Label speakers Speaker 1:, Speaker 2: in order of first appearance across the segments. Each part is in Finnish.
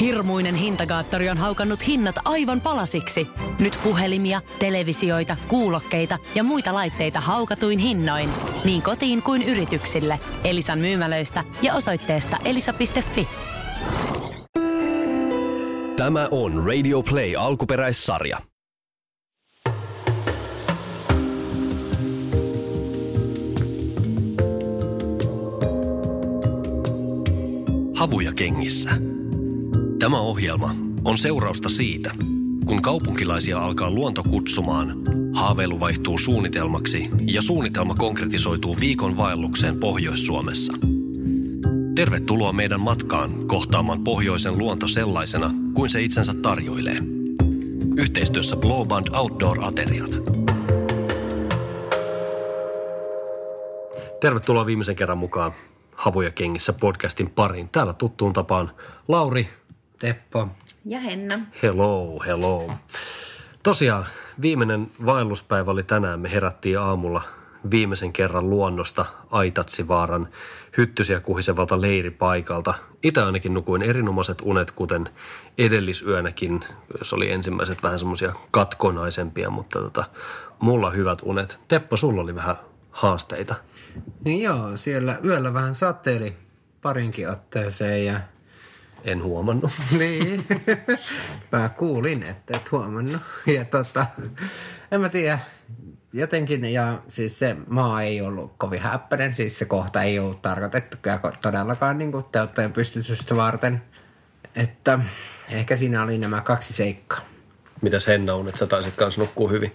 Speaker 1: Hirmuinen hintakaattori on haukannut hinnat aivan palasiksi. Nyt puhelimia, televisioita, kuulokkeita ja muita laitteita haukatuin hinnoin. Niin kotiin kuin yrityksille. Elisan myymälöistä ja osoitteesta elisa.fi.
Speaker 2: Tämä on Radio Play alkuperäissarja. Havuja kengissä. Tämä ohjelma on seurausta siitä, kun kaupunkilaisia alkaa luonto kutsumaan, haaveilu vaihtuu suunnitelmaksi ja suunnitelma konkretisoituu viikon vaellukseen Pohjois-Suomessa. Tervetuloa meidän matkaan kohtaamaan pohjoisen luonto sellaisena kuin se itsensä tarjoilee. Yhteistyössä Blowband Outdoor-ateriat. Tervetuloa viimeisen kerran mukaan Havuja kengissä podcastin pariin. Täällä tuttuun tapaan Lauri.
Speaker 3: Teppo.
Speaker 4: Ja Henna.
Speaker 2: Hello, hello. Tosiaan viimeinen vaelluspäivä oli tänään. Me herättiin aamulla viimeisen kerran luonnosta Aitatsivaaran hyttysiä kuhisevalta leiripaikalta. Itse ainakin nukuin erinomaiset unet, kuten edellisyönäkin, jos oli ensimmäiset vähän semmoisia katkonaisempia, mutta tota, mulla hyvät unet. Teppo, sulla oli vähän haasteita.
Speaker 3: Niin joo, siellä yöllä vähän sateeli parinkin otteeseen ja...
Speaker 2: En huomannut.
Speaker 3: niin, mä kuulin, että et huomannut. Ja tota, en mä tiedä, jotenkin, ja siis se maa ei ollut kovin häppäinen, siis se kohta ei ollut tarkoitettu todellakaan niin teotteen pystytystä varten. Että ehkä siinä oli nämä kaksi seikkaa.
Speaker 2: Mitäs Henna on, että sä taisit kanssa nukkua hyvin?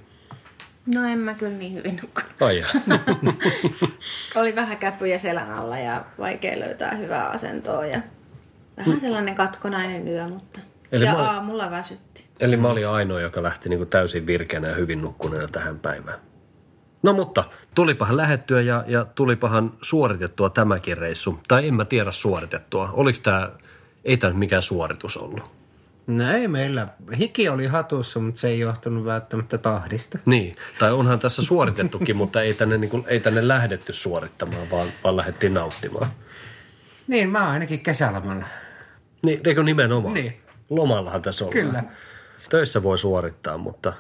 Speaker 4: No en mä kyllä niin hyvin nukkunut.
Speaker 2: Ai ja.
Speaker 4: Oli vähän käpyjä selän alla ja vaikea löytää hyvää asentoa ja vähän sellainen katkonainen yö, mutta
Speaker 2: Eli
Speaker 4: ja
Speaker 2: mä-
Speaker 4: aamulla väsytti.
Speaker 2: Eli mä olin ainoa, joka lähti niin kuin täysin virkeänä ja hyvin nukkuneena tähän päivään. No mutta tulipahan lähettyä ja, ja tulipahan suoritettua tämäkin reissu. Tai en mä tiedä suoritettua. Oliko tämä, ei tämä mikään suoritus ollut.
Speaker 3: No ei meillä, hiki oli hatussa, mutta se ei johtunut välttämättä tahdista.
Speaker 2: Niin, tai onhan tässä suoritettukin, mutta ei tänne, niin kuin, ei tänne lähdetty suorittamaan, vaan, vaan lähdettiin nauttimaan.
Speaker 3: Niin, mä oon ainakin kesälomalla.
Speaker 2: Niin, eikö nimenomaan?
Speaker 3: Niin.
Speaker 2: Lomallahan tässä ollaan.
Speaker 3: Kyllä.
Speaker 2: Töissä voi suorittaa, mutta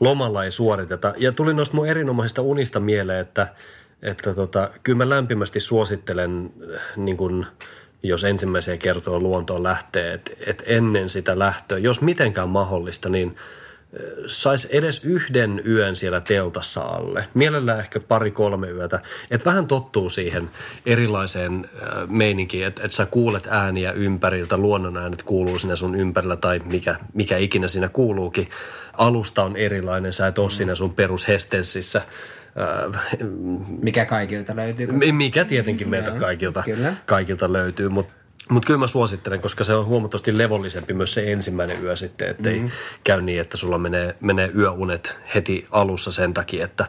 Speaker 2: lomalla ei suoriteta. Ja tuli noista mun erinomaisista unista mieleen, että, että tota, kyllä mä lämpimästi suosittelen, äh, niin kun, jos ensimmäiseen kertoon luontoon lähtee, että, että ennen sitä lähtöä, jos mitenkään mahdollista, niin saisi edes yhden yön siellä teltassa alle. Mielellään ehkä pari-kolme yötä. Että vähän tottuu siihen erilaiseen äh, meininkiin, että et sä kuulet ääniä ympäriltä, luonnon äänet kuuluu sinne sun ympärillä tai mikä, mikä ikinä siinä kuuluukin. Alusta on erilainen, sä et ole siinä sun perushestencissä. Äh,
Speaker 3: Mikä kaikilta löytyy?
Speaker 2: mikä tietenkin meiltä kaikilta,
Speaker 3: kyllä.
Speaker 2: kaikilta löytyy, mutta mutta kyllä mä suosittelen, koska se on huomattavasti levollisempi myös se ensimmäinen yö sitten, ettei mm-hmm. käy niin, että sulla menee, menee yöunet heti alussa sen takia, että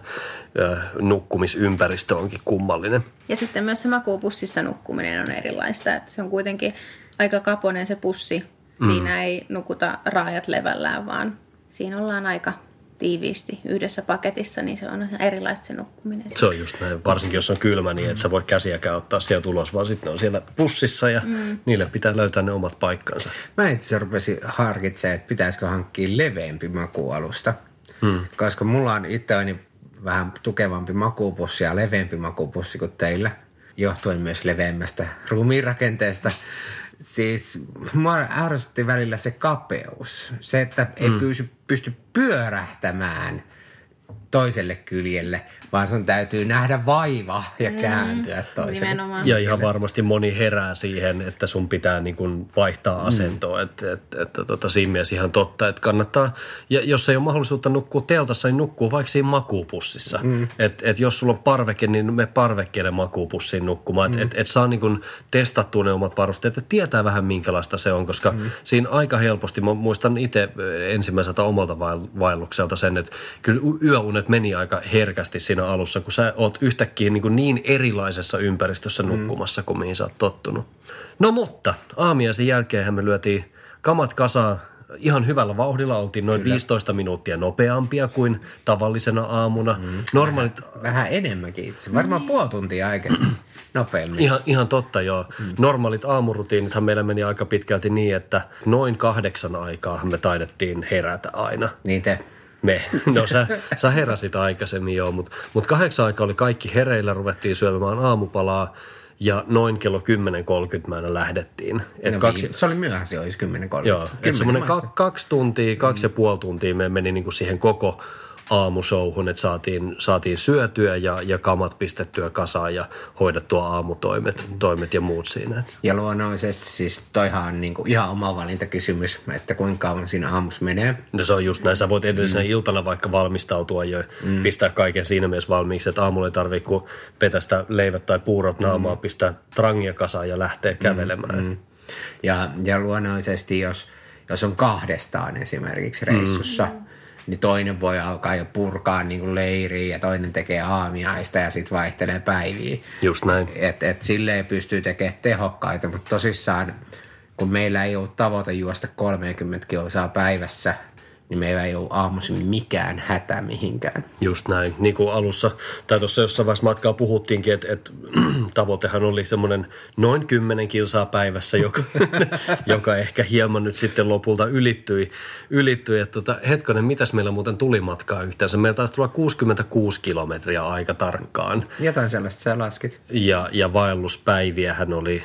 Speaker 2: ö, nukkumisympäristö onkin kummallinen.
Speaker 4: Ja sitten myös se makuupussissa nukkuminen on erilaista. Että se on kuitenkin aika kaponen se pussi. Siinä ei nukuta raajat levällään, vaan siinä ollaan aika tiiviisti yhdessä paketissa, niin se on ihan erilaista se nukkuminen.
Speaker 2: Se on just näin, varsinkin jos on kylmä, niin et sä voi käsiäkään ottaa sieltä ulos, vaan sitten ne on siellä pussissa ja mm. niille pitää löytää ne omat paikkansa.
Speaker 3: Mä itse asiassa rupesin harkitsemaan, että pitäisikö hankkia leveämpi makualusta. Hmm. Koska mulla on itseäni vähän tukevampi makuupussi ja leveämpi makuupussi kuin teillä. Johtuen myös leveämmästä ruumiinrakenteesta. Siis mua ärsytti välillä se kapeus. Se, että ei pysy, pysty pyörähtämään toiselle kyljelle, vaan sun täytyy nähdä vaiva ja kääntyä toiselle.
Speaker 4: Nimenomaan.
Speaker 2: Ja ihan varmasti moni herää siihen, että sun pitää niin kuin vaihtaa asentoa. Mm. Että et, et, tota, siinä mielessä ihan totta, että kannattaa, ja jos ei ole mahdollisuutta nukkua teltassa, niin nukkuu vaikka siinä makuupussissa. Mm. Että et jos sulla on parveke, niin me parvekkeelle makuupussiin nukkumaan. Että mm. et, et saa niin kuin testattua ne omat varusteet, että tietää vähän minkälaista se on, koska mm. siinä aika helposti, mä muistan itse ensimmäiseltä omalta vaell- vaellukselta sen, että kyllä yöunet meni aika herkästi siinä alussa, kun sä oot yhtäkkiä niin, kuin niin erilaisessa ympäristössä nukkumassa kuin mihin sä oot tottunut. No mutta aamiaisen jälkeen me lyötiin kamat kasaan, ihan hyvällä vauhdilla. Oltiin noin Kyllä. 15 minuuttia nopeampia kuin tavallisena aamuna. Mm.
Speaker 3: Normaalit... Vähän, vähän enemmänkin itse. Varmaan mm. puoli tuntia aikaisemmin nopeammin.
Speaker 2: Ihan, ihan totta, joo. Mm. Normaalit aamurutiinithan meillä meni aika pitkälti niin, että noin kahdeksan aikaa me taidettiin herätä aina.
Speaker 3: Niin te.
Speaker 2: Me. No sä, sä heräsit aikaisemmin joo, mutta mut kahdeksan aikaa oli kaikki hereillä, ruvettiin syömään aamupalaa ja noin kello 10.30 mä lähdettiin.
Speaker 3: Et no, kaksi, se oli myöhässä, olisi 10.30.
Speaker 2: Joo, että semmoinen kaksi tuntia, kaksi mm. ja puoli tuntia me meni niinku siihen koko aamushowhun, että saatiin, saatiin syötyä ja, ja kamat pistettyä kasaan ja hoidettua aamutoimet toimet ja muut siinä.
Speaker 3: Ja luonnollisesti siis toihan on niin kuin ihan oma valintakysymys, että kuinka kauan siinä aamussa menee.
Speaker 2: No se on just näin, sä voit edellisenä mm. iltana vaikka valmistautua jo, mm. pistää kaiken siinä mielessä valmiiksi, että aamulla ei tarvitse kuin petästä leivät tai puurot naamaa, mm. pistää trangia kasaan ja lähteä mm, kävelemään. Mm.
Speaker 3: Ja, ja luonnollisesti, jos, jos on kahdestaan esimerkiksi reissussa, mm niin toinen voi alkaa jo purkaa niin kuin leiriä ja toinen tekee aamiaista ja sitten vaihtelee päiviä.
Speaker 2: Just näin.
Speaker 3: Et, et silleen pystyy tekemään tehokkaita, mutta tosissaan kun meillä ei ole tavoite juosta 30 kilsaa päivässä, niin meillä ei ole aamuisin mikään hätä mihinkään.
Speaker 2: Just näin. Niin kuin alussa, tai tuossa jossain vaiheessa matkaa puhuttiinkin, että, että tavoitehan oli semmoinen noin 10 kilsaa päivässä, joka, joka ehkä hieman nyt sitten lopulta ylittyi. ylittyi. Että tota, hetkonen, mitäs meillä muuten tuli matkaa yhteensä? Meillä taisi tulla 66 kilometriä aika tarkkaan.
Speaker 3: Jotain sellaista sä laskit.
Speaker 2: Ja, ja vaelluspäiviähän oli,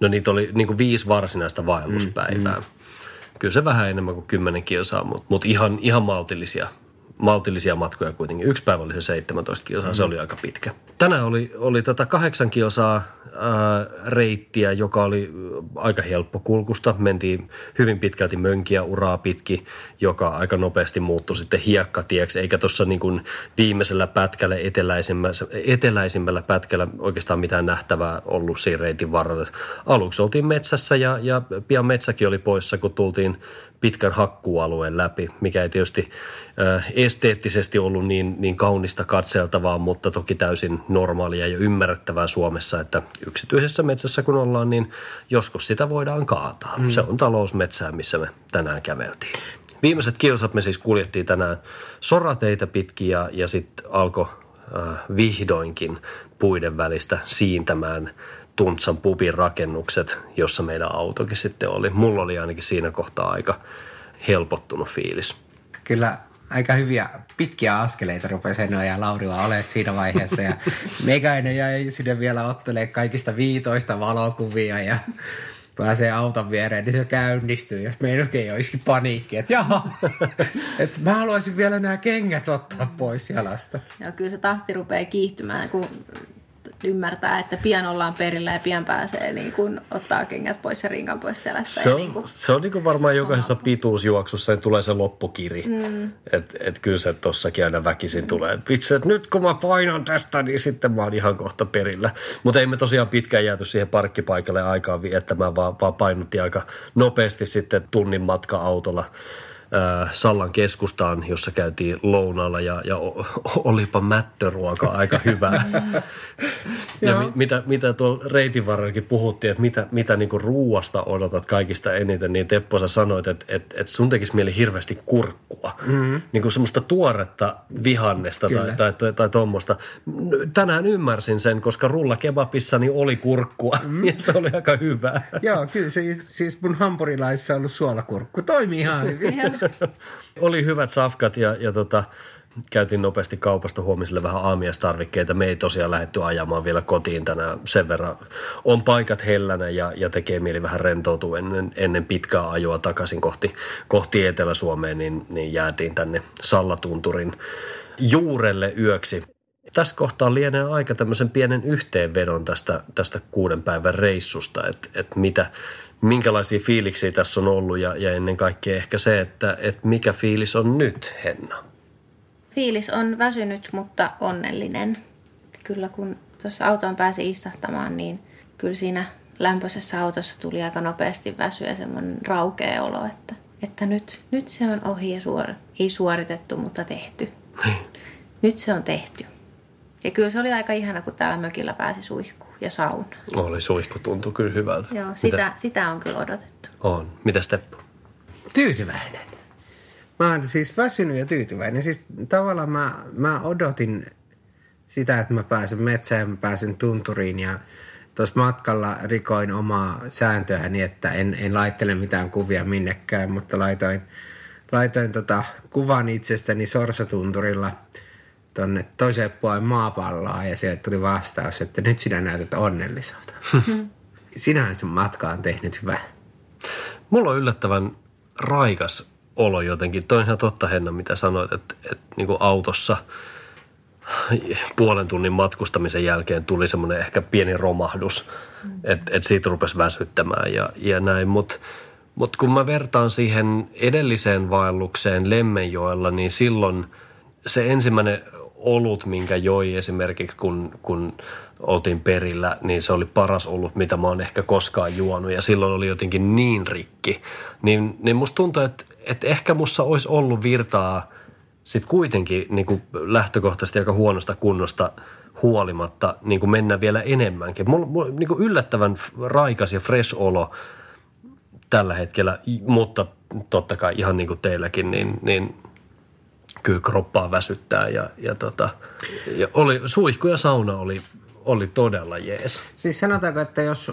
Speaker 2: no niitä oli niin kuin viisi varsinaista vaelluspäivää. Mm, mm kyllä se vähän enemmän kuin 10 kilsaa, mutta, mutta ihan, ihan maltillisia maltillisia matkoja kuitenkin. Yksi päivä oli se 17 kilsaa, mm. se oli aika pitkä. Tänään oli, oli tota kahdeksan kilsaa ää, reittiä, joka oli aika helppo kulkusta. Mentiin hyvin pitkälti mönkiä uraa pitki, joka aika nopeasti muuttui sitten hiekkatieksi, eikä tuossa niin viimeisellä pätkällä, eteläisimmällä, eteläisimmällä pätkällä oikeastaan mitään nähtävää ollut siinä reitin varrella. Aluksi oltiin metsässä ja, ja pian metsäkin oli poissa, kun tultiin pitkän hakkualueen läpi, mikä ei tietysti esteettisesti ollut niin, niin kaunista katseltavaa, mutta toki täysin normaalia ja ymmärrettävää Suomessa, että yksityisessä metsässä kun ollaan, niin joskus sitä voidaan kaataa. Mm. Se on talousmetsää, missä me tänään käveltiin. Viimeiset kilsat me siis kuljettiin tänään sorateitä pitkin ja, ja sitten alkoi äh, vihdoinkin puiden välistä siintämään Tuntsan pubin rakennukset, jossa meidän autokin sitten oli. Mulla oli ainakin siinä kohtaa aika helpottunut fiilis.
Speaker 3: Kyllä aika hyviä pitkiä askeleita rupesi Henno ja Laurilla olemaan siinä vaiheessa. Ja meikäinen jäi sinne vielä ottelee kaikista viitoista valokuvia ja pääsee auton viereen, niin se käynnistyy. Ja meidän ei olisikin paniikki, että jaha, että mä haluaisin vielä nämä kengät ottaa pois jalasta.
Speaker 4: Joo, kyllä se tahti rupeaa kiihtymään, kun ymmärtää, että pian ollaan perillä ja pian pääsee niin kun ottaa kengät pois ja rinkan pois selästä.
Speaker 2: Se on,
Speaker 4: niin kun,
Speaker 2: se on niin kuin varmaan jokaisessa oma. pituusjuoksussa niin tulee se loppukiri. Mm. Että et kyllä se tossakin aina väkisin mm. tulee. Vitsi, että nyt kun mä painan tästä, niin sitten mä oon ihan kohta perillä. Mutta ei me tosiaan pitkään jääty siihen parkkipaikalle aikaan viettämään, vaan, vaan painuttiin aika nopeasti sitten tunnin matka autolla Sallan keskustaan, jossa käytiin lounaalla ja, ja olipa mättöruoka aika hyvää. ja mi, mitä, mitä tuolla reitin varrellakin puhuttiin, että mitä, mitä niinku ruuasta odotat kaikista eniten, niin Teppo sä sanoit, että, että, että sun tekisi mieli hirveästi kurkkua. Mm-hmm. Niin kuin semmoista tuoretta vihannesta Kyllä. tai, tai, tai, tai tuommoista. Tänään ymmärsin sen, koska rullakebabissani oli kurkkua mm. ja se oli aika hyvää.
Speaker 3: Joo, kyllä se siis mun hampurilaissa on ollut suolakurkku. Toimii ihan hyvin.
Speaker 2: Oli hyvät safkat ja, ja tota, käytiin nopeasti kaupasta huomiselle vähän aamiastarvikkeita. Me ei tosiaan lähdetty ajamaan vielä kotiin tänään sen verran. On paikat hellänä ja, ja tekee mieli vähän rentoutua ennen, ennen pitkää ajoa takaisin kohti, kohti Etelä-Suomeen, niin, niin jäätiin tänne Sallatunturin juurelle yöksi. Tässä kohtaa lienee aika tämmöisen pienen yhteenvedon tästä, tästä kuuden päivän reissusta, että, että mitä, minkälaisia fiiliksiä tässä on ollut ja, ja ennen kaikkea ehkä se, että, että mikä fiilis on nyt, Henna?
Speaker 4: Fiilis on väsynyt, mutta onnellinen. Kyllä kun tuossa autoon pääsi istahtamaan, niin kyllä siinä lämpöisessä autossa tuli aika nopeasti väsy ja semmoinen raukea olo, että, että nyt, nyt se on ohi ja suor, ei suoritettu, mutta tehty. Niin. Nyt se on tehty. Ja kyllä se oli aika ihana, kun täällä mökillä pääsi suihkuun ja sauna.
Speaker 2: Oli suihku, tuntui kyllä hyvältä.
Speaker 4: Joo, sitä, Mitä? sitä on kyllä odotettu.
Speaker 2: On. Mitä Steppu?
Speaker 3: Tyytyväinen. Mä oon siis väsynyt ja tyytyväinen. Siis tavallaan mä, mä odotin sitä, että mä pääsen metsään, mä pääsen tunturiin ja tuossa matkalla rikoin omaa sääntöä niin, että en, en laittele mitään kuvia minnekään, mutta laitoin, laitoin tota kuvan itsestäni sorsatunturilla tonne toiseen puolen maapalloa ja sieltä tuli vastaus, että nyt sinä näytät onnelliselta. Sinähän sen matka on tehnyt hyvää.
Speaker 2: Mulla on yllättävän raikas olo jotenkin. Toi on ihan totta Henna, mitä sanoit, että, että niin kuin autossa puolen tunnin matkustamisen jälkeen tuli semmoinen ehkä pieni romahdus, mm. että, että siitä rupesi väsyttämään ja, ja näin. Mutta mut kun mä vertaan siihen edelliseen vaellukseen Lemmenjoella, niin silloin se ensimmäinen olut, minkä joi esimerkiksi, kun, kun oltiin perillä, niin se oli paras olut, mitä mä oon ehkä koskaan juonut. Ja silloin oli jotenkin niin rikki. Niin, niin musta tuntuu, että, että ehkä mussa olisi ollut virtaa sitten kuitenkin niin kuin lähtökohtaisesti aika huonosta kunnosta huolimatta niin kuin mennä vielä enemmänkin. Mulla, mulla niin kuin yllättävän raikas ja fresh olo tällä hetkellä, mutta totta kai ihan niin kuin teilläkin, niin, niin kyllä kroppaa väsyttää ja, ja, tota, ja oli, suihku ja sauna oli, oli todella jees.
Speaker 3: Siis sanotaanko, että jos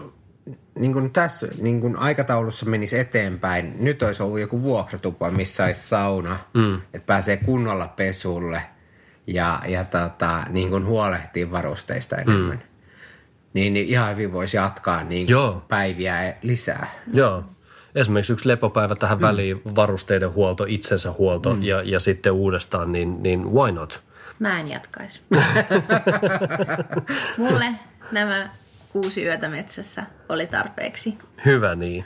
Speaker 3: niin kuin tässä niin kuin aikataulussa menisi eteenpäin, nyt olisi ollut joku vuokratupa, missä olisi sauna, mm. että pääsee kunnolla pesulle ja, ja tota, niin kuin huolehtii varusteista enemmän. Mm. Niin, niin ihan hyvin voisi jatkaa niin Joo. päiviä lisää.
Speaker 2: Joo esimerkiksi yksi lepopäivä tähän mm. väliin, varusteiden huolto, itsensä huolto mm. ja, ja sitten uudestaan, niin, niin why not?
Speaker 4: Mä en jatkaisi. Mulle nämä kuusi yötä metsässä oli tarpeeksi.
Speaker 2: Hyvä niin.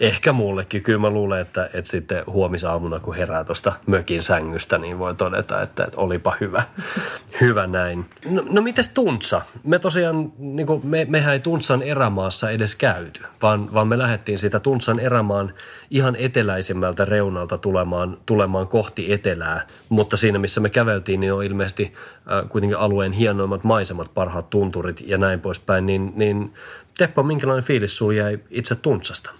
Speaker 2: Ehkä mullekin. Kyllä mä luulen, että, että sitten huomisaamuna, kun herää tuosta mökin sängystä, niin voi todeta, että, että olipa hyvä. hyvä näin. No, no mites Tuntsa? Me tosiaan, niin kuin me, mehän ei Tuntsan erämaassa edes käyty, vaan, vaan me lähdettiin siitä Tuntsan erämaan ihan eteläisimmältä reunalta tulemaan, tulemaan kohti etelää. Mutta siinä, missä me käveltiin, niin on ilmeisesti äh, kuitenkin alueen hienoimmat maisemat, parhaat tunturit ja näin poispäin. Niin, niin Teppo, minkälainen fiilis sinulla jäi itse Tuntsasta?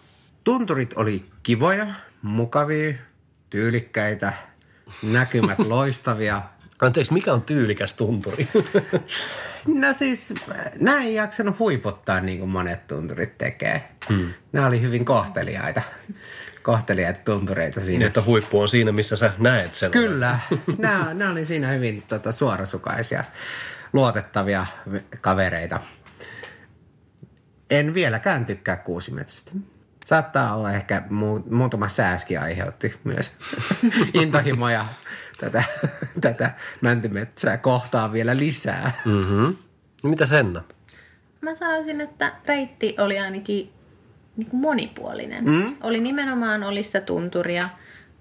Speaker 3: Tunturit oli kivoja, mukavia, tyylikkäitä, näkymät loistavia.
Speaker 2: Anteeksi, mikä on tyylikäs tunturi?
Speaker 3: no siis, nämä ei jaksanut huipottaa niin kuin monet tunturit tekee. Hmm. Nämä oli hyvin kohteliaita kohteliaita tuntureita siinä. Niin,
Speaker 2: että huippu on siinä, missä sä näet sen.
Speaker 3: Kyllä. nämä, nämä oli siinä hyvin tota, suorasukaisia, luotettavia kavereita. En vieläkään tykkää kuusimetsästä. Saattaa olla ehkä mu- muutama sääski aiheutti myös intohimoja tätä, tätä mäntymetsää kohtaa vielä lisää.
Speaker 2: Mm-hmm. Mitä Senna?
Speaker 4: Mä sanoisin, että reitti oli ainakin niin kuin monipuolinen. Mm? Oli nimenomaan oli sitä tunturia,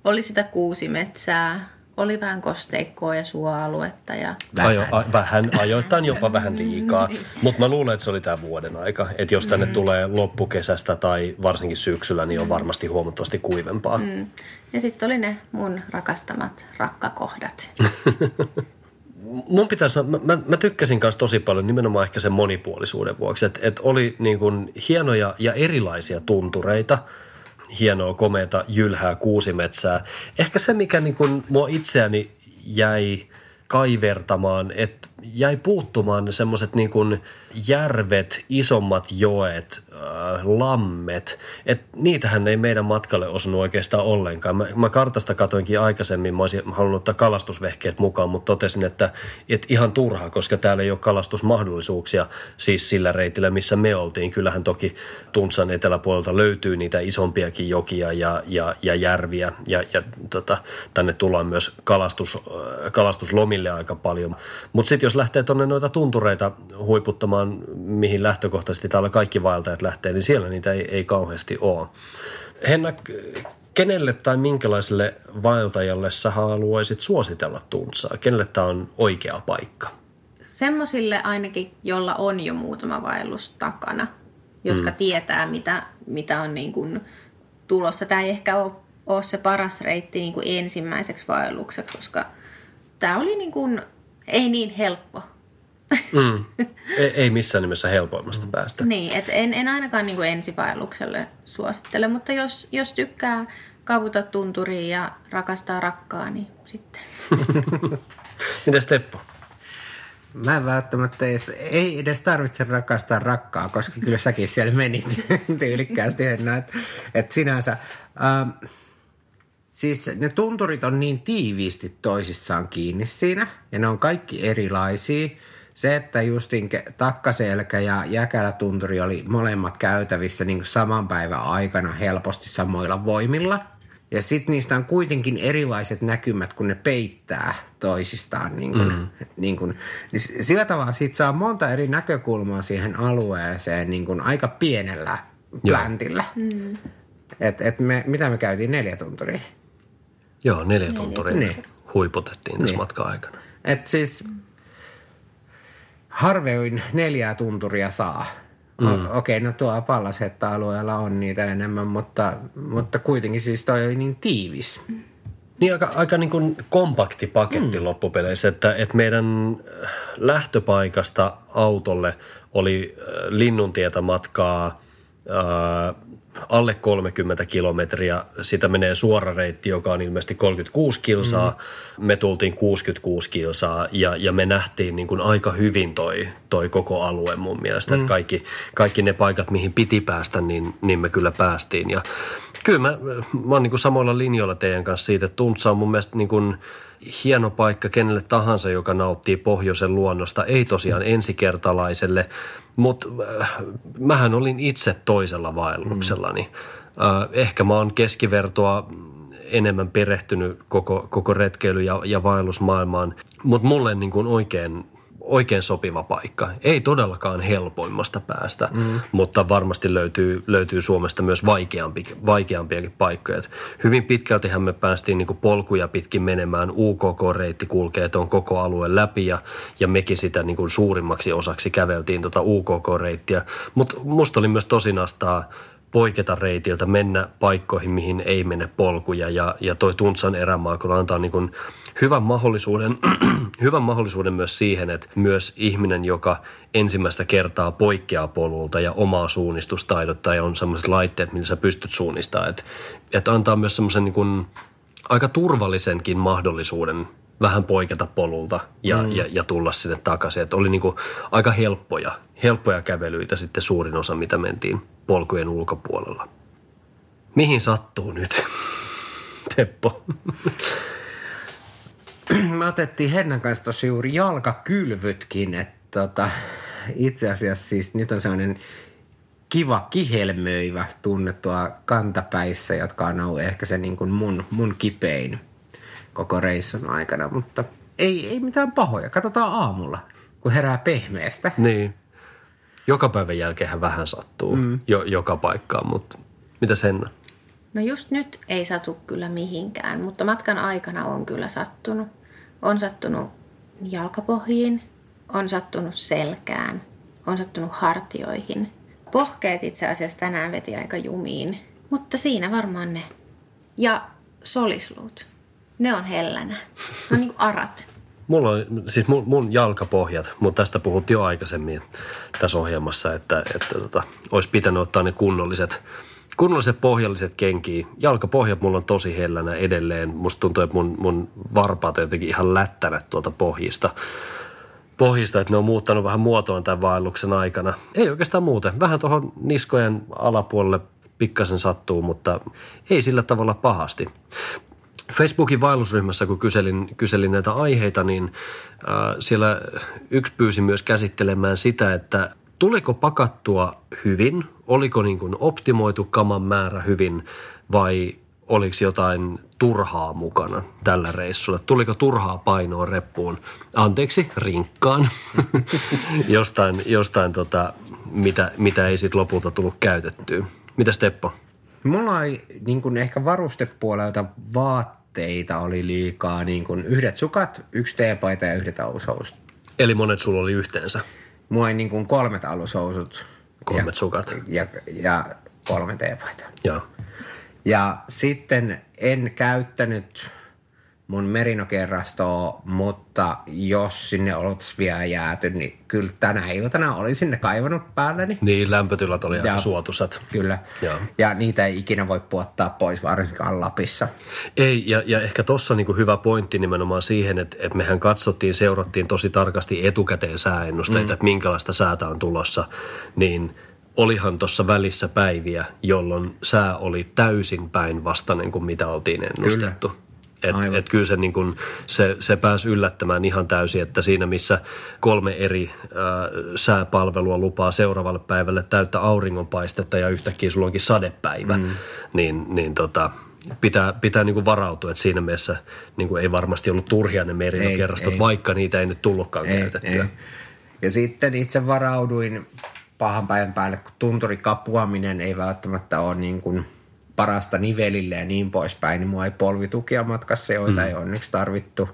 Speaker 4: oli sitä kuusimetsää, oli vähän kosteikkoa ja suoaluetta. Ja...
Speaker 2: Vähän. Ajo, a, vähän, ajoittain jopa vähän liikaa. Niin. Mutta mä luulen, että se oli tämä vuoden aika. Että jos tänne mm. tulee loppukesästä tai varsinkin syksyllä, niin on varmasti huomattavasti kuivempaa. Mm.
Speaker 4: Ja sitten oli ne mun rakastamat rakkakohdat.
Speaker 2: mun pitäisi, mä, mä, mä tykkäsin kanssa tosi paljon nimenomaan ehkä sen monipuolisuuden vuoksi, että et oli niin kuin hienoja ja erilaisia tuntureita – hienoa, komeata, jylhää kuusimetsää. Ehkä se, mikä niin kuin mua itseäni jäi kaivertamaan, että jäi puuttumaan ne semmoiset niin järvet, isommat joet, äh, lammet, että niitähän ei meidän matkalle osunut oikeastaan ollenkaan. Mä, mä kartasta katoinkin aikaisemmin, mä olisin halunnut ottaa kalastusvehkeet mukaan, mutta totesin, että, että ihan turha, koska täällä ei ole kalastusmahdollisuuksia siis sillä reitillä, missä me oltiin. Kyllähän toki Tuntsan eteläpuolelta löytyy niitä isompiakin jokia ja, ja, ja järviä ja, ja tota, tänne tullaan myös kalastus, äh, kalastuslomille aika paljon. Mutta sitten jos lähtee tuonne noita tuntureita huiputtamaan, mihin lähtökohtaisesti täällä kaikki vaeltajat lähtee, niin siellä niitä ei, ei kauheasti ole. Henna, kenelle tai minkälaiselle vaeltajalle sä haluaisit suositella Tuntsaa? Kenelle tämä on oikea paikka?
Speaker 4: Semmoisille ainakin, jolla on jo muutama vaellus takana, jotka mm. tietää, mitä, mitä on niin kuin tulossa. Tämä ei ehkä ole, ole se paras reitti niin kuin ensimmäiseksi vaellukseksi, koska tämä oli niin kuin, ei niin helppo
Speaker 2: Mm. Ei, ei missään nimessä helpoimmasta päästä.
Speaker 4: Niin, että en, en ainakaan niin kuin ensivaellukselle suosittele, mutta jos, jos tykkää kavuta tunturiin ja rakastaa rakkaa, niin sitten.
Speaker 2: Mites Teppo?
Speaker 3: Mä en välttämättä edes, ei edes tarvitse rakastaa rakkaa, koska kyllä säkin siellä menit tyylikkäästi Henna. Että et sinänsä, ähm, siis ne tunturit on niin tiiviisti toisissaan kiinni siinä ja ne on kaikki erilaisia. Se, että justin takkaselkä ja jäkälätunturi oli molemmat käytävissä niin saman päivän aikana helposti samoilla voimilla – ja sitten niistä on kuitenkin erilaiset näkymät, kun ne peittää toisistaan. Niin kun, mm. niin kun, niin sillä tavalla siitä saa monta eri näkökulmaa siihen alueeseen niin kun aika pienellä pläntillä. Mm. Et, et me, mitä me käytiin? Neljä tunturia?
Speaker 2: Joo, neljä tunturia niin. huiputettiin tässä niin. matka-aikana.
Speaker 3: Et siis harvein neljää tunturia saa – Mm. Okei, okay, no tuo Pallasetta-alueella on niitä enemmän, mutta, mutta kuitenkin siis toi oli niin tiivis.
Speaker 2: Niin aika, aika niin kuin kompakti paketti mm. loppupeleissä, että, että meidän lähtöpaikasta autolle oli äh, Linnuntietä matkaa äh, alle 30 kilometriä. Sitä menee suora reitti, joka on ilmeisesti 36 kilsaa. Mm. Me tultiin 66 kilsaa ja, ja me nähtiin niin kuin aika hyvin toi, toi koko alue mun mielestä. Mm. Kaikki, kaikki ne paikat, mihin piti päästä, niin, niin me kyllä päästiin. Ja kyllä mä, mä oon niin samoilla linjoilla teidän kanssa siitä, Tuntsa on mun mielestä niin kuin – hieno paikka kenelle tahansa, joka nauttii pohjoisen luonnosta, ei tosiaan ensikertalaiselle, mutta äh, mähän olin itse toisella vaelluksellani. Mm. ehkä mä oon keskivertoa enemmän perehtynyt koko, koko retkeily- ja, ja vaellusmaailmaan, mutta mulle niin kuin oikein oikein sopiva paikka. Ei todellakaan helpoimmasta päästä, mm. mutta varmasti löytyy, löytyy Suomesta myös vaikeampi, vaikeampiakin paikkoja. Et hyvin pitkältihän me päästiin niin polkuja pitkin menemään. UKK-reitti kulkee tuon koko alueen läpi ja, ja mekin sitä niin kuin suurimmaksi osaksi käveltiin tuota UKK-reittiä. Mutta musta oli myös tosinastaa poiketa reitiltä, mennä paikkoihin, mihin ei mene polkuja. Ja, ja toi Tuntsan erämaakula antaa niin kuin hyvän, mahdollisuuden, hyvän mahdollisuuden myös siihen, että myös ihminen, joka ensimmäistä kertaa poikkeaa polulta ja omaa suunnistustaidot ja on sellaiset laitteet, millä sä pystyt suunnistamaan, että, että antaa myös semmoisen niin kuin aika turvallisenkin mahdollisuuden vähän poiketa polulta ja, mm. ja, ja tulla sinne takaisin. Että oli niin kuin aika helppoja, helppoja kävelyitä sitten suurin osa, mitä mentiin polkujen ulkopuolella. Mihin sattuu nyt, Teppo?
Speaker 3: Me otettiin Hennan kanssa tosi juuri jalkakylvytkin, että tota, itse asiassa siis nyt on sellainen kiva kihelmöivä tunnettua kantapäissä, jotka on ollut ehkä se niin kuin mun, mun kipein koko reissun aikana, mutta ei, ei mitään pahoja. Katsotaan aamulla, kun herää pehmeästä.
Speaker 2: Niin. Joka päivän jälkeen vähän sattuu mm. jo, joka paikkaan, mutta mitä sen?
Speaker 4: No just nyt ei satu kyllä mihinkään, mutta matkan aikana on kyllä sattunut. On sattunut jalkapohjiin, on sattunut selkään, on sattunut hartioihin. Pohkeet itse asiassa tänään veti aika jumiin, mutta siinä varmaan ne. Ja solisluut, ne on hellänä. Ne on niin kuin arat.
Speaker 2: Mulla on siis mun, mun jalkapohjat, mutta tästä puhuttiin jo aikaisemmin tässä ohjelmassa, että, että tota, olisi pitänyt ottaa ne kunnolliset, kunnolliset pohjalliset kenkiä. Jalkapohjat mulla on tosi hellänä edelleen. Musta tuntuu, että mun, mun varpaat on jotenkin ihan lättänät tuolta pohjista. Pohjista, että ne on muuttanut vähän muotoon tämän vaelluksen aikana. Ei oikeastaan muuten. Vähän tuohon niskojen alapuolelle pikkasen sattuu, mutta ei sillä tavalla pahasti. Facebookin vaellusryhmässä, kun kyselin, kyselin näitä aiheita, niin äh, siellä yksi pyysi myös käsittelemään sitä, että tuliko pakattua hyvin, oliko niin kuin optimoitu kaman määrä hyvin vai oliko jotain turhaa mukana tällä reissulla? Tuliko turhaa painoa reppuun? Anteeksi, rinkkaan. jostain, jostain tota, mitä, mitä ei sitten lopulta tullut käytettyä. Mitä Teppo?
Speaker 3: Mulla ei niin kuin ehkä varustepuolelta vaatteita oli liikaa. Niin kuin yhdet sukat, yksi teepaita ja yhdet alushousut.
Speaker 2: Eli monet sulla oli yhteensä?
Speaker 3: Mulla oli niin kuin kolmet alushousut.
Speaker 2: Kolmet ja, sukat.
Speaker 3: Ja, ja kolme teepaita.
Speaker 2: Joo.
Speaker 3: Ja sitten en käyttänyt mun merinokerrastoa, mutta jos sinne oltaisiin vielä jääty, niin kyllä tänä iltana oli sinne kaivannut päälle.
Speaker 2: Niin, lämpötilat oli aika suotusat.
Speaker 3: Kyllä.
Speaker 2: Joo.
Speaker 3: Ja niitä ei ikinä voi puottaa pois, varsinkaan Lapissa.
Speaker 2: Ei, ja, ja ehkä tuossa on niin hyvä pointti nimenomaan siihen, että, että mehän katsottiin, seurattiin tosi tarkasti etukäteen sääennusteita, mm. että minkälaista säätä on tulossa, niin olihan tuossa välissä päiviä, jolloin sää oli täysin päinvastainen kuin mitä oltiin ennustettu. Kyllä. Et, et kyllä se, niin kun, se, se pääsi yllättämään ihan täysin, että siinä missä kolme eri äh, sääpalvelua lupaa seuraavalle päivälle täyttä auringonpaistetta ja yhtäkkiä sulla onkin sadepäivä, mm. niin, niin tota, pitää, pitää niin kuin varautua, että siinä mielessä niin kuin ei varmasti ollut turhia ne merinokerrastot, vaikka niitä ei nyt tullutkaan ei, käytettyä. Ei.
Speaker 3: Ja sitten itse varauduin pahan päivän päälle, kun tunturikapuaminen ei välttämättä ole niin kuin – parasta nivelille ja niin poispäin, niin mua ei polvitukia matkassa, joita mm. ei onneksi tarvittu.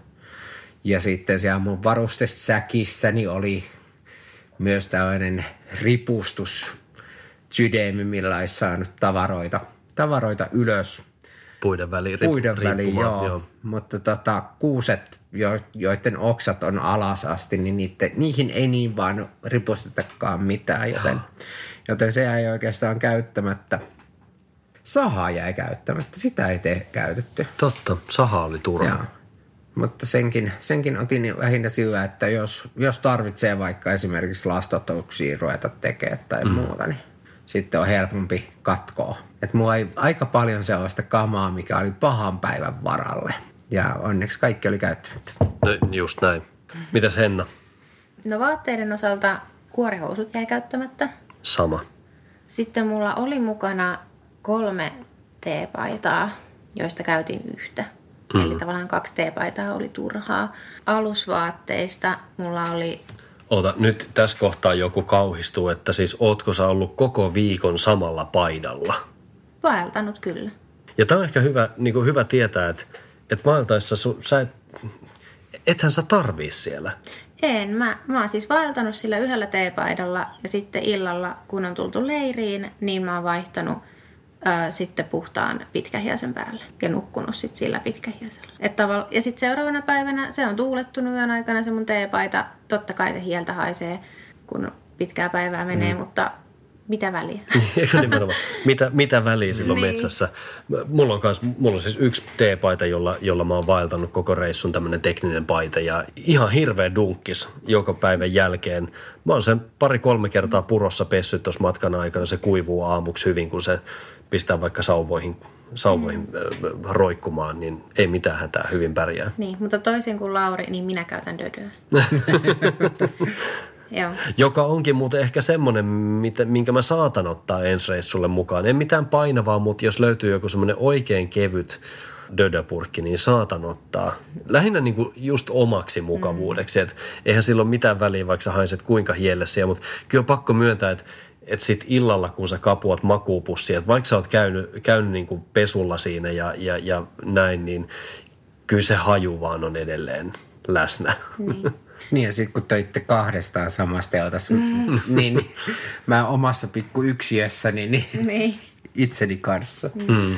Speaker 3: Ja sitten siellä mun varustesäkissäni oli myös tällainen ripustus sydämi, millä olisi saanut tavaroita, tavaroita ylös.
Speaker 2: Puiden väliin.
Speaker 3: Puiden väliin, joo. joo. Mutta tota, kuuset, jo, joiden oksat on alas asti, niin niitä, niihin ei niin vaan ripustetakaan mitään, joten, joten se ei oikeastaan käyttämättä – sahaa jäi käyttämättä. Sitä ei tee käytetty.
Speaker 2: Totta, saha oli turha. Joo.
Speaker 3: Mutta senkin, senkin otin lähinnä sillä, että jos, jos tarvitsee vaikka esimerkiksi lastotuksia ruveta tekemään tai mm. muuta, niin sitten on helpompi katkoa. Että mulla ei aika paljon sellaista kamaa, mikä oli pahan päivän varalle. Ja onneksi kaikki oli käyttämättä.
Speaker 2: No just näin. Mitäs Henna?
Speaker 4: No vaatteiden osalta kuorihousut jäi käyttämättä.
Speaker 2: Sama.
Speaker 4: Sitten mulla oli mukana kolme teepaitaa, joista käytin yhtä. Mm. Eli tavallaan kaksi teepaitaa oli turhaa. Alusvaatteista mulla oli...
Speaker 2: Ota, nyt tässä kohtaa joku kauhistuu, että siis ootko sä ollut koko viikon samalla paidalla?
Speaker 4: Vaeltanut kyllä.
Speaker 2: Ja tämä on ehkä hyvä, niin kuin hyvä tietää, että, että vaeltaessa su, sä et, ethän sä tarvii siellä.
Speaker 4: En. Mä, mä oon siis vaeltanut sillä yhdellä teepaidalla ja sitten illalla, kun on tultu leiriin, niin mä oon vaihtanut – ää, sitten puhtaan pitkähiäsen päälle ja nukkunut sitten sillä pitkähiäsellä. Et tavalla, ja sitten seuraavana päivänä se on tuulettunut yön aikana se mun teepaita. Totta kai se hieltä haisee, kun pitkää päivää menee, mm. mutta mitä väliä?
Speaker 2: mitä, mitä väliä silloin niin. metsässä? Mulla on, kans, mulla on siis yksi teepaita, jolla, jolla mä oon vaeltanut koko reissun tämmöinen tekninen paita ja ihan hirveä dunkkis joka päivän jälkeen. Mä oon sen pari-kolme kertaa purossa pessyt tuossa matkan aikana. Se kuivuu aamuksi hyvin, kun se pistää vaikka sauvoihin, sauvoihin mm. roikkumaan, niin ei mitään hätää, hyvin pärjää.
Speaker 4: Niin, mutta toisin kuin Lauri, niin minä käytän dödöä.
Speaker 2: Joo. Joka onkin muuten ehkä semmoinen, minkä mä saatan ottaa ensi reissulle mukaan. En mitään painavaa, mutta jos löytyy joku semmoinen oikein kevyt dödäpurkki, niin saatan ottaa. Lähinnä niin kuin just omaksi mukavuudeksi. Mm. Et eihän silloin mitään väliä, vaikka sä haiset kuinka hiellessä, mutta kyllä on pakko myöntää, että että sit illalla, kun sä kapuat makuupussia, että vaikka sä oot käynyt, käynyt niin kuin pesulla siinä ja, ja, ja näin, niin kyllä se haju vaan on edelleen läsnä.
Speaker 3: Niin. Niin ja sitten kun töitte kahdestaan samasta teltassa, mm. niin mä omassa pikku yksiössäni niin, niin. itseni kanssa. Mm.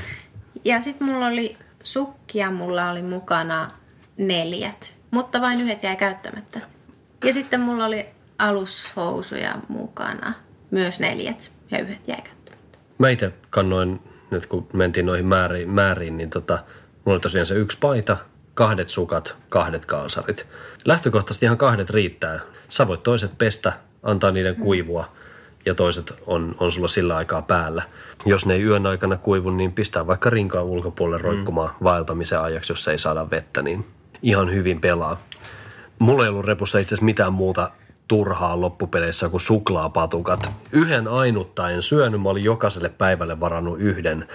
Speaker 4: Ja sitten mulla oli sukkia, mulla oli mukana neljät, mutta vain yhdet jäi käyttämättä. Ja sitten mulla oli alushousuja mukana, myös neljät ja yhdet jäi käyttämättä.
Speaker 2: Mä itse kannoin, nyt kun mentiin noihin määriin, määriin niin tota, mulla oli tosiaan se yksi paita, kahdet sukat, kahdet kalsarit. Lähtökohtaisesti ihan kahdet riittää. Sä voit toiset pestä, antaa niiden kuivua ja toiset on, on sulla sillä aikaa päällä. Jos ne ei yön aikana kuivu, niin pistää vaikka rinkaan ulkopuolelle mm. roikkumaan mm. vaeltamisen ajaksi, jos ei saada vettä, niin ihan hyvin pelaa. Mulla ei ollut repussa itse asiassa mitään muuta turhaa loppupeleissä kuin suklaapatukat. Yhden ainutta en syönyt, mä olin jokaiselle päivälle varannut yhden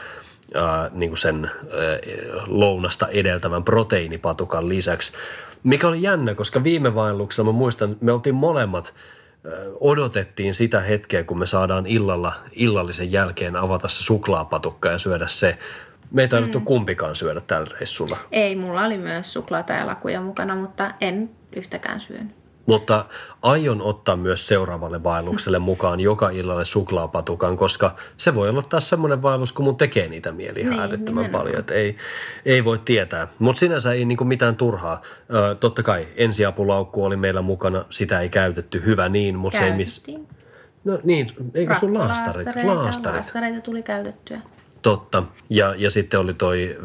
Speaker 2: ää, niin kuin sen ää, lounasta edeltävän proteiinipatukan lisäksi. Mikä oli jännä, koska viime vaelluksella mä muistan, me oltiin molemmat odotettiin sitä hetkeä, kun me saadaan illalla, illallisen jälkeen avata se suklaapatukka ja syödä se. Me ei taidettu mm. kumpikaan syödä tällä reissulla.
Speaker 4: Ei, mulla oli myös suklaata ja lakuja mukana, mutta en yhtäkään syönyt.
Speaker 2: Mutta aion ottaa myös seuraavalle vaellukselle mukaan joka illalle suklaapatukan, koska se voi olla taas semmoinen vaellus, kun mun tekee niitä mieli
Speaker 4: Niin, nimenomaan.
Speaker 2: paljon. Että ei, ei voi tietää. Mutta sinänsä ei niinku mitään turhaa. Ö, totta kai ensiapulaukku oli meillä mukana, sitä ei käytetty, hyvä niin, mutta se ei miss... No niin, eikö sun laastarit?
Speaker 4: Rakkolaastareita,
Speaker 2: Laastarit.
Speaker 4: Laastareita tuli käytettyä.
Speaker 2: Totta. Ja, ja sitten oli toi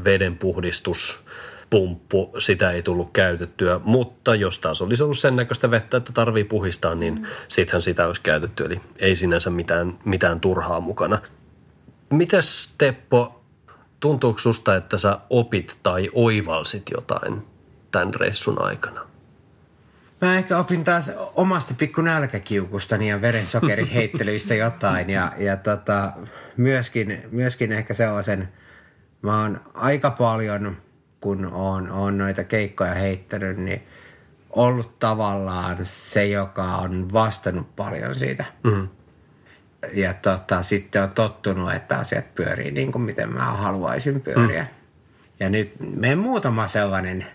Speaker 2: vedenpuhdistuspumppu, sitä ei tullut käytettyä, mutta jos taas olisi ollut sen näköistä vettä, että tarvii puhistaa, niin mm. sittenhän sitä olisi käytetty. Eli ei sinänsä mitään, mitään turhaa mukana. Mites Teppo, tuntuuko susta, että sä opit tai oivalsit jotain tämän reissun aikana?
Speaker 3: Mä ehkä opin taas omasta pikku nälkäkiukustani ja verensokeriheittelyistä jotain ja, ja tota, myöskin, myöskin ehkä sellaisen, mä oon aika paljon, kun oon, oon noita keikkoja heittänyt, niin ollut tavallaan se, joka on vastannut paljon siitä.
Speaker 2: Mm.
Speaker 3: Ja tota, sitten on tottunut, että asiat pyörii niin kuin miten mä haluaisin pyöriä. Mm. Ja nyt meidän muutama sellainen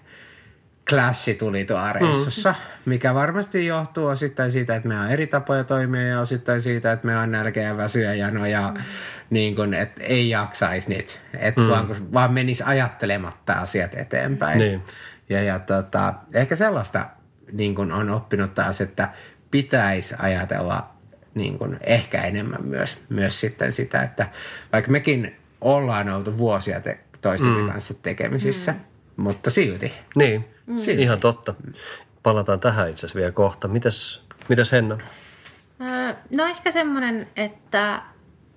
Speaker 3: clashi tuli tuolla reissussa, mm. mikä varmasti johtuu osittain siitä, että meillä on eri tapoja toimia ja osittain siitä, että meillä on nälkä ja väsy ja jano ja mm. Niin kuin, että ei jaksaisi nyt. Että mm. vaan, vaan menisi ajattelematta asiat eteenpäin.
Speaker 2: Niin.
Speaker 3: Ja, ja tota, ehkä sellaista niin kuin on oppinut taas, että pitäisi ajatella niin kuin ehkä enemmän myös, myös sitten sitä, että vaikka mekin ollaan oltu vuosia te, toistemme mm. kanssa tekemisissä, mm. mutta silti.
Speaker 2: Niin,
Speaker 3: Silti.
Speaker 2: ihan totta. Palataan tähän itse asiassa vielä kohta. Mites, mites Henna?
Speaker 4: Öö, No ehkä semmoinen, että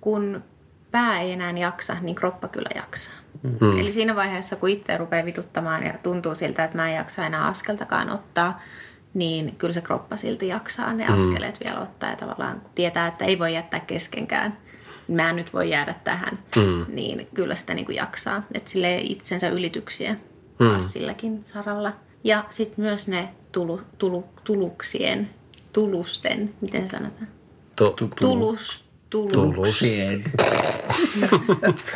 Speaker 4: kun pää ei enää jaksa, niin kroppa kyllä jaksaa. Mm. Eli siinä vaiheessa, kun itse rupeaa vituttamaan ja tuntuu siltä, että mä en jaksa enää askeltakaan ottaa, niin kyllä se kroppa silti jaksaa ne askeleet vielä ottaa. Ja tavallaan kun tietää, että ei voi jättää keskenkään, mä en nyt voi jäädä tähän, mm. niin kyllä sitä niin kuin jaksaa. Että sille itsensä ylityksiä taas silläkin saralla. Ja sitten myös ne tulu, tulu, tuluksien, tulusten, miten sanotaan?
Speaker 2: Tu-
Speaker 4: tulus, Tulus.
Speaker 3: Sien.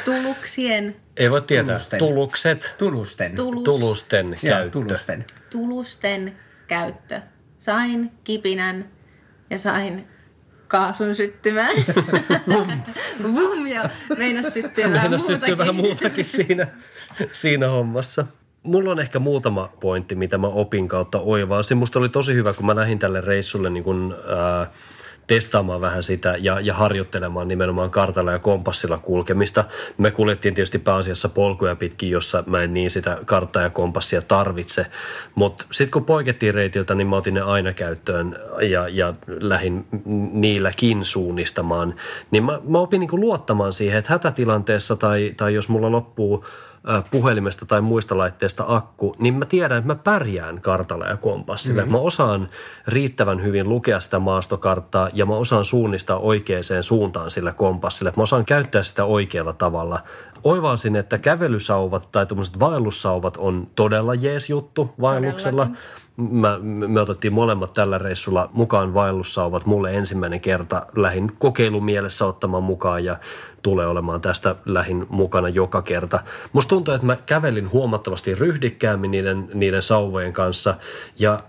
Speaker 4: tuluksien,
Speaker 2: Ei voi tietää.
Speaker 3: Tulusten.
Speaker 2: Tulukset,
Speaker 3: Tulusten.
Speaker 4: tulus,
Speaker 2: tulusten
Speaker 3: Joo,
Speaker 2: käyttö.
Speaker 3: Tulusten.
Speaker 4: tulusten käyttö. Sain kipinän ja sain kaasun syttymään. Vum, ja meinas syttyä vähän
Speaker 2: Meinas
Speaker 4: muutakin.
Speaker 2: vähän muutakin siinä, siinä hommassa. Mulla on ehkä muutama pointti, mitä mä opin kautta oivalsin. Musta oli tosi hyvä, kun mä lähdin tälle reissulle niin kun, ää, testaamaan vähän sitä ja, ja harjoittelemaan nimenomaan kartalla ja kompassilla kulkemista. Me kuljettiin tietysti pääasiassa polkuja pitkin, jossa mä en niin sitä karttaa ja kompassia tarvitse. Mutta sitten kun poikettiin reitiltä, niin mä otin ne aina käyttöön ja, ja lähdin niilläkin suunnistamaan. Niin mä, mä opin niinku luottamaan siihen, että hätätilanteessa tai, tai jos mulla loppuu puhelimesta tai muista laitteista akku, niin mä tiedän, että mä pärjään kartalla ja kompassilla. Mm-hmm. Mä osaan riittävän hyvin lukea sitä maastokarttaa ja mä osaan suunnistaa oikeaan suuntaan sillä kompassilla. Mä osaan käyttää sitä oikealla tavalla. Oivalsin, että kävelysauvat tai tuommoiset vaellussauvat on todella jees juttu vaelluksella. Mä, me otettiin molemmat tällä reissulla mukaan vaellussauvat. Mulle ensimmäinen kerta lähin kokeilumielessä ottamaan mukaan ja tulee olemaan tästä lähin mukana joka kerta. Musta tuntuu, että mä kävelin huomattavasti ryhdikkäämmin niiden, niiden sauvojen kanssa ja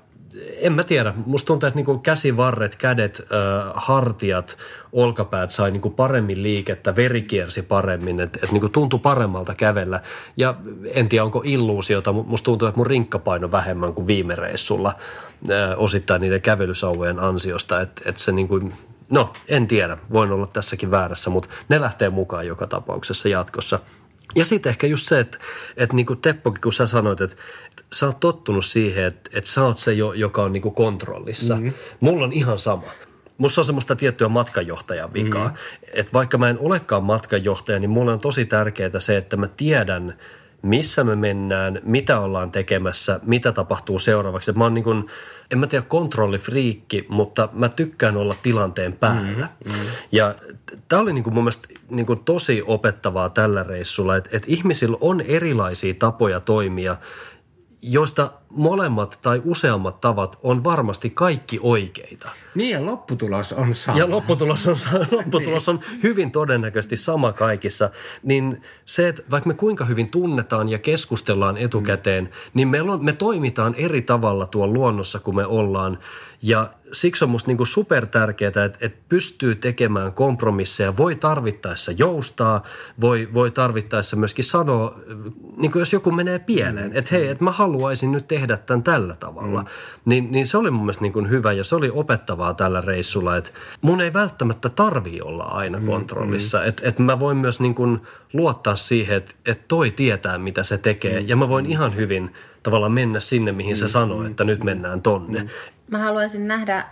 Speaker 2: en mä tiedä. Musta tuntuu, että niinku käsivarret, kädet, äh, hartiat, olkapäät sai niinku paremmin liikettä, veri kiersi paremmin, että et niinku tuntui paremmalta kävellä. Ja en tiedä, onko illuusiota, mutta musta tuntuu, että mun rinkkapaino vähemmän kuin viime reissulla äh, osittain niiden kävelysauvojen ansiosta. Että et se niinku, no en tiedä, voin olla tässäkin väärässä, mutta ne lähtee mukaan joka tapauksessa jatkossa. Ja sitten ehkä just se, että, että niin kuin Teppokin, kun sä sanoit, että sä oot tottunut siihen, että, että sä oot se, jo, joka on niin kuin kontrollissa. Mm-hmm. Mulla on ihan sama. Musta on semmoista tiettyä matkanjohtajan vikaa. Mm-hmm. Että vaikka mä en olekaan matkanjohtaja, niin mulle on tosi tärkeää se, että mä tiedän, missä me mennään, mitä ollaan tekemässä, mitä tapahtuu seuraavaksi. Mä oon niin kuin, en mä tiedä kontrollifriikki, mutta mä tykkään olla tilanteen päällä. Mm, mm. Ja tämä oli niin kuin mun mielestä niin kuin tosi opettavaa tällä reissulla, että, että ihmisillä on erilaisia tapoja toimia, joista molemmat tai useammat tavat on varmasti kaikki oikeita.
Speaker 3: Niin ja lopputulos on sama.
Speaker 2: Ja lopputulos on, lopputulos on hyvin todennäköisesti sama kaikissa. Niin se, että vaikka me kuinka hyvin tunnetaan ja keskustellaan etukäteen, mm. niin me, me toimitaan eri tavalla tuolla luonnossa kuin me ollaan. Ja siksi on musta niin kuin super tärkeää, että, että pystyy tekemään kompromisseja, voi tarvittaessa joustaa, voi, voi tarvittaessa myöskin sanoa, niin kuin jos joku menee pieleen, mm. että hei, että mä haluaisin nyt tehdä tämän tällä tavalla. Mm. Niin, niin se oli mun mielestä niin kuin hyvä ja se oli opettavaa tällä reissulla, että mun ei välttämättä tarvi olla aina mm, kontrollissa, mm. että, että mä voin myös niin kuin luottaa siihen, että, että toi tietää, mitä se tekee mm. ja mä voin ihan hyvin tavallaan mennä sinne, mihin mm. se sanoo, että nyt mennään tonne. Mm
Speaker 4: mä haluaisin nähdä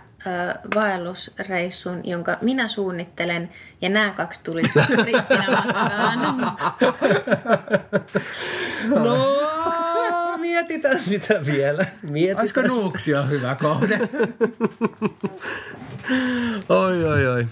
Speaker 4: vaellusreissun, jonka minä suunnittelen, ja nämä kaksi tulisi ristinä matkaan.
Speaker 2: No, mietitään sitä vielä. Mietitään
Speaker 3: Olisiko Nuuksio hyvä kohde?
Speaker 2: oi, oi, oi.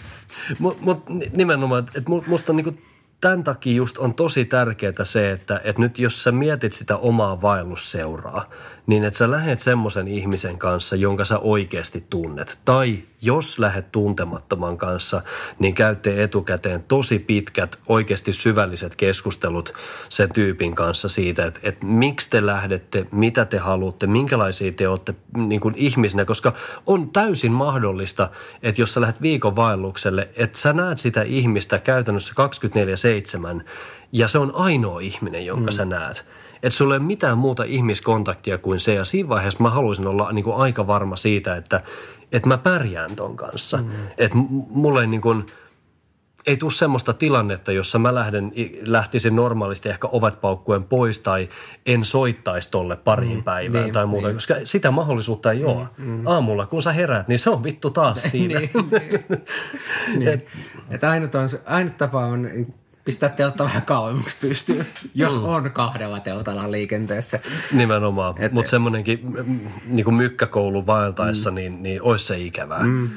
Speaker 2: Mutta mut, nimenomaan, että musta on niinku tämän takia just on tosi tärkeää se, että, että nyt jos sä mietit sitä omaa vaellusseuraa, niin että sä lähet semmoisen ihmisen kanssa, jonka sä oikeasti tunnet. Tai jos lähet tuntemattoman kanssa, niin käytte etukäteen tosi pitkät, oikeasti syvälliset keskustelut sen tyypin kanssa siitä, että, että miksi te lähdette, mitä te haluatte, minkälaisia te olette niin kuin ihmisinä, koska on täysin mahdollista, että jos sä lähdet viikon vaellukselle, että sä näet sitä ihmistä käytännössä 24-7 ja se on ainoa ihminen, jonka mm. sä näet – että sulla ei ole mitään muuta ihmiskontaktia kuin se. Ja siinä vaiheessa mä haluaisin olla niin kuin aika varma siitä, että, että mä pärjään ton kanssa. Mm. Että mulle ei niin kuin, ei tule semmoista tilannetta, jossa mä lähden, lähtisin normaalisti ehkä ovet paukkuen pois tai en soittaisi tolle pariin mm, päivään niin, tai muuta, niin. koska sitä mahdollisuutta ei ole. Mm, mm. Aamulla kun sä heräät, niin se on vittu taas siinä. niin, niin.
Speaker 3: niin. Et, Et ainut, on, ainut tapa on pistää teltta vähän kauemmaksi pystyyn, jos mm. on kahdella teltalla liikenteessä.
Speaker 2: Nimenomaan, mutta semmoinenkin niin mykkäkoulu vaeltaessa, mm. niin, niin olisi se ikävää. Mm.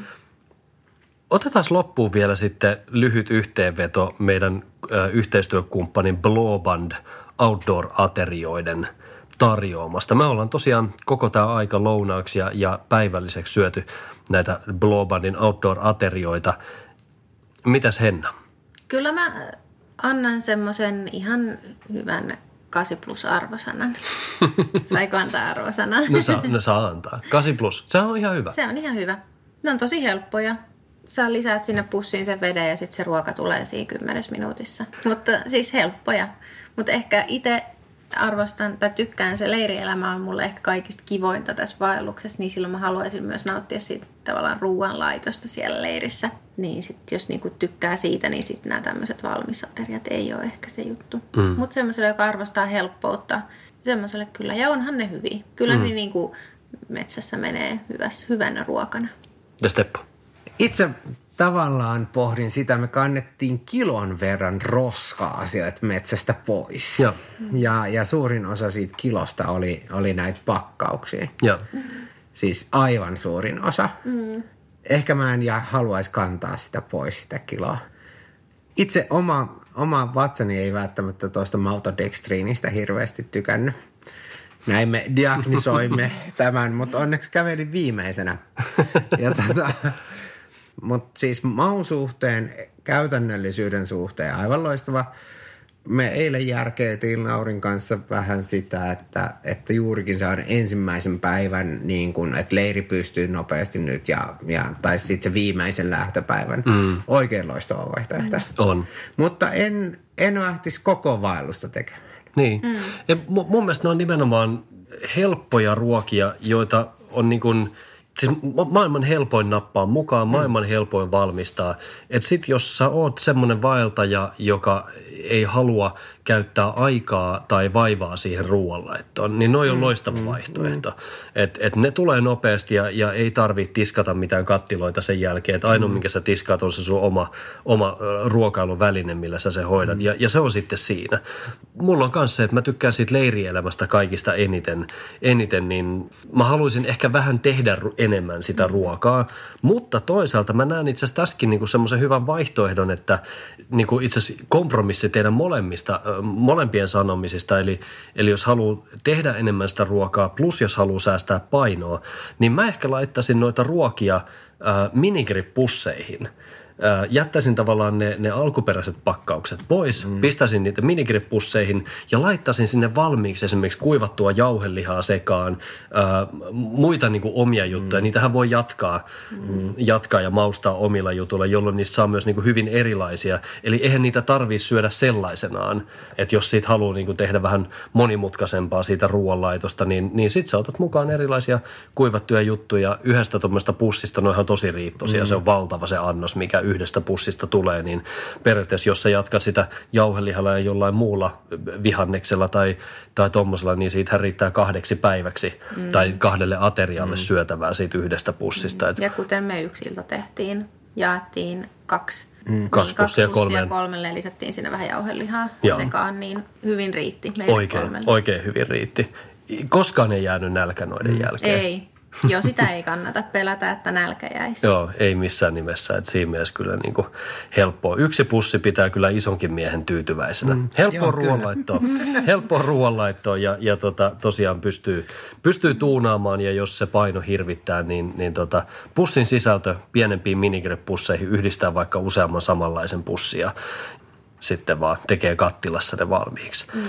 Speaker 2: Otetaan loppuun vielä sitten lyhyt yhteenveto meidän ö, yhteistyökumppanin Blowband outdoor-aterioiden tarjoamasta. Me ollaan tosiaan koko tämä aika lounaaksi ja, ja päivälliseksi syöty näitä Blowbandin outdoor-aterioita. Mitäs Henna?
Speaker 4: Kyllä mä annan semmoisen ihan hyvän 8 plus arvosanan. Saiko antaa arvosanan?
Speaker 2: no, saa, no saa antaa. 8 plus. Se on ihan hyvä.
Speaker 4: Se on ihan hyvä. Ne on tosi helppoja. Sä lisäät sinne pussiin sen veden ja sitten se ruoka tulee siinä kymmenessä minuutissa. Mutta siis helppoja. Mutta ehkä itse arvostan tai tykkään, se leirielämä on mulle ehkä kaikista kivointa tässä vaelluksessa, niin silloin mä haluaisin myös nauttia siitä tavallaan ruoanlaitosta siellä leirissä. Niin sit jos niinku tykkää siitä, niin sitten nämä tämmöiset valmisateriat ei ole ehkä se juttu. Mm. Mutta semmoiselle, joka arvostaa helppoutta, semmoiselle kyllä. Ja onhan ne hyviä. Kyllä mm. ne niinku metsässä menee hyväs, hyvänä ruokana.
Speaker 2: Ja Steppo?
Speaker 3: Itse tavallaan pohdin sitä, me kannettiin kilon verran roskaa sieltä metsästä pois. Ja, ja, ja suurin osa siitä kilosta oli, oli näitä pakkauksia. Ja. Siis aivan suurin osa. Mm. Ehkä mä en ja haluaisi kantaa sitä pois, sitä kiloa. Itse oma, oma vatsani ei välttämättä tuosta mautodextriinistä hirveästi tykännyt. Näin me diagnisoimme tämän, mutta onneksi kävelin viimeisenä. Ja tota, mutta siis maun suhteen, käytännöllisyyden suhteen aivan loistava. Me eilen järkeiltiin Laurin kanssa vähän sitä, että, että juurikin se on ensimmäisen päivän, niin kun, että leiri pystyy nopeasti nyt, ja, ja, tai sitten se viimeisen lähtöpäivän. Mm. Oikein loistava vaihtoehto.
Speaker 2: On.
Speaker 3: Mutta en, en lähtisi koko vaellusta tekemään.
Speaker 2: Niin. Mm. Ja mun mielestä ne on nimenomaan helppoja ruokia, joita on niin kuin – siis maailman helpoin nappaa mukaan, maailman mm. helpoin valmistaa. Että sit jos sä oot semmoinen vaeltaja, joka ei halua käyttää aikaa tai vaivaa siihen ruoanlaittoon, niin noi on mm, loistava mm, vaihtoehto. Mm. Et, et ne tulee nopeasti ja, ja ei tarvitse tiskata mitään kattiloita sen jälkeen. Että ainoa, mm. minkä sä tiskaat, on se sun oma, oma ruokailuväline, millä sä se hoidat. Mm. Ja, ja se on sitten siinä. Mulla on kanssa se, että mä tykkään siitä leirielämästä kaikista eniten, eniten, niin mä haluaisin ehkä vähän tehdä enemmän sitä mm. ruokaa. Mutta toisaalta mä näen itse asiassa tässäkin niin semmoisen hyvän vaihtoehdon, että niin itse asiassa kompromissi teidän molemmista molempien sanomisista. Eli, eli jos haluaa tehdä enemmän sitä ruokaa, plus jos haluaa säästää painoa, niin mä ehkä laittaisin noita ruokia äh, minigripusseihin – jättäisin tavallaan ne, ne alkuperäiset pakkaukset pois, mm. pistäisin niitä minigripusseihin ja laittaisin sinne valmiiksi esimerkiksi kuivattua jauhelihaa sekaan, ää, muita niin kuin omia juttuja. Mm. Niitähän voi jatkaa, mm. jatkaa ja maustaa omilla jutuilla, jolloin niistä saa myös niin kuin hyvin erilaisia. Eli eihän niitä tarvitse syödä sellaisenaan, että jos siitä haluaa niin kuin tehdä vähän monimutkaisempaa siitä ruoanlaitosta, niin, niin sitten sä otat mukaan erilaisia kuivattuja juttuja yhdestä tuommoista pussista, noihan tosi riittoisia, mm. se on valtava se annos, mikä yhdestä pussista tulee, niin periaatteessa jos sä jatkat sitä jauhelihalla ja jollain muulla vihanneksella tai, tai tuommoisella, niin siitä riittää kahdeksi päiväksi mm. tai kahdelle aterialle mm. syötävää siitä yhdestä pussista. Mm.
Speaker 4: Ja kuten me yksiltä tehtiin, jaettiin kaksi
Speaker 2: Mm. Kaksi niin, pussia kolmeen.
Speaker 4: kolmelle lisättiin sinne vähän jauhelihaa Joo. sekaan, niin hyvin riitti
Speaker 2: oikein, oikein hyvin riitti. Koskaan ei jäänyt nälkä noiden mm. jälkeen.
Speaker 4: Ei, Joo, sitä ei kannata pelätä, että nälkä jäisi.
Speaker 2: Joo, ei missään nimessä. Että siinä mielessä kyllä niin kuin helppoa. Yksi pussi pitää kyllä isonkin miehen tyytyväisenä. Mm, helppoa ruoanlaittoa. helppoa ruoanlaittoa ja, ja tota, tosiaan pystyy, pystyy tuunaamaan ja jos se paino hirvittää, niin, niin tota, pussin sisältö pienempiin minigrepusseihin yhdistää vaikka useamman samanlaisen pussia. Sitten vaan tekee kattilassa ne valmiiksi. Mm.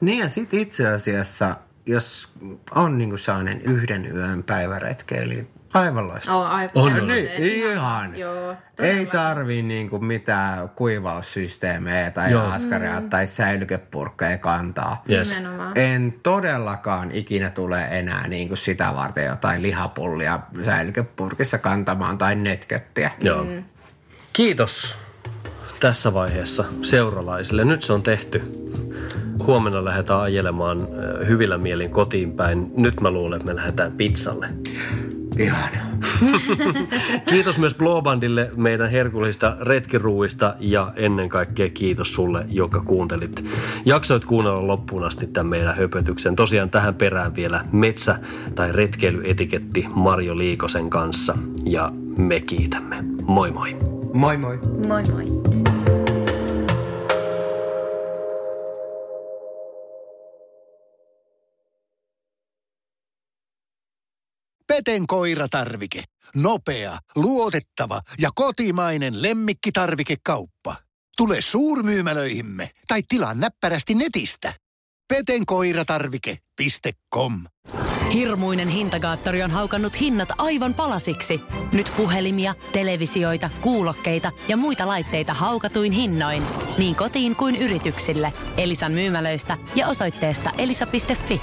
Speaker 3: Niin ja sitten itse asiassa jos on niin sellainen yhden yön päiväretkeili, aivan loistava.
Speaker 4: Oh, aivan on,
Speaker 3: on. Niin, ihan. Joo, Ei tarvi niin kuin mitään kuivaussysteemejä tai Joo. askaria mm. tai säilykepurkkeja kantaa.
Speaker 2: Yes.
Speaker 3: En todellakaan ikinä tule enää niin kuin sitä varten jotain lihapullia säilykepurkissa kantamaan tai netköttiä.
Speaker 2: Joo. Mm. Kiitos tässä vaiheessa seuralaisille. Nyt se on tehty. Huomenna lähdetään ajelemaan hyvillä mielin kotiin päin. Nyt mä luulen, että me lähdetään pizzalle.
Speaker 3: Ihana.
Speaker 2: kiitos myös Blowbandille meidän herkullisista retkiruuista ja ennen kaikkea kiitos sulle, joka kuuntelit. Jaksoit kuunnella loppuun asti tämän meidän höpötyksen. Tosiaan tähän perään vielä metsä- tai retkeilyetiketti Marjo Liikosen kanssa ja me kiitämme. Moi moi.
Speaker 3: Moi moi.
Speaker 4: Moi moi.
Speaker 5: Peten koiratarvike. Nopea, luotettava ja kotimainen lemmikkitarvikekauppa. Tule suurmyymälöihimme tai tilaa näppärästi netistä. petenkoiratarvike.com
Speaker 1: Hirmuinen hintakaattori on haukannut hinnat aivan palasiksi. Nyt puhelimia, televisioita, kuulokkeita ja muita laitteita haukatuin hinnoin. Niin kotiin kuin yrityksille. Elisan myymälöistä ja osoitteesta elisa.fi.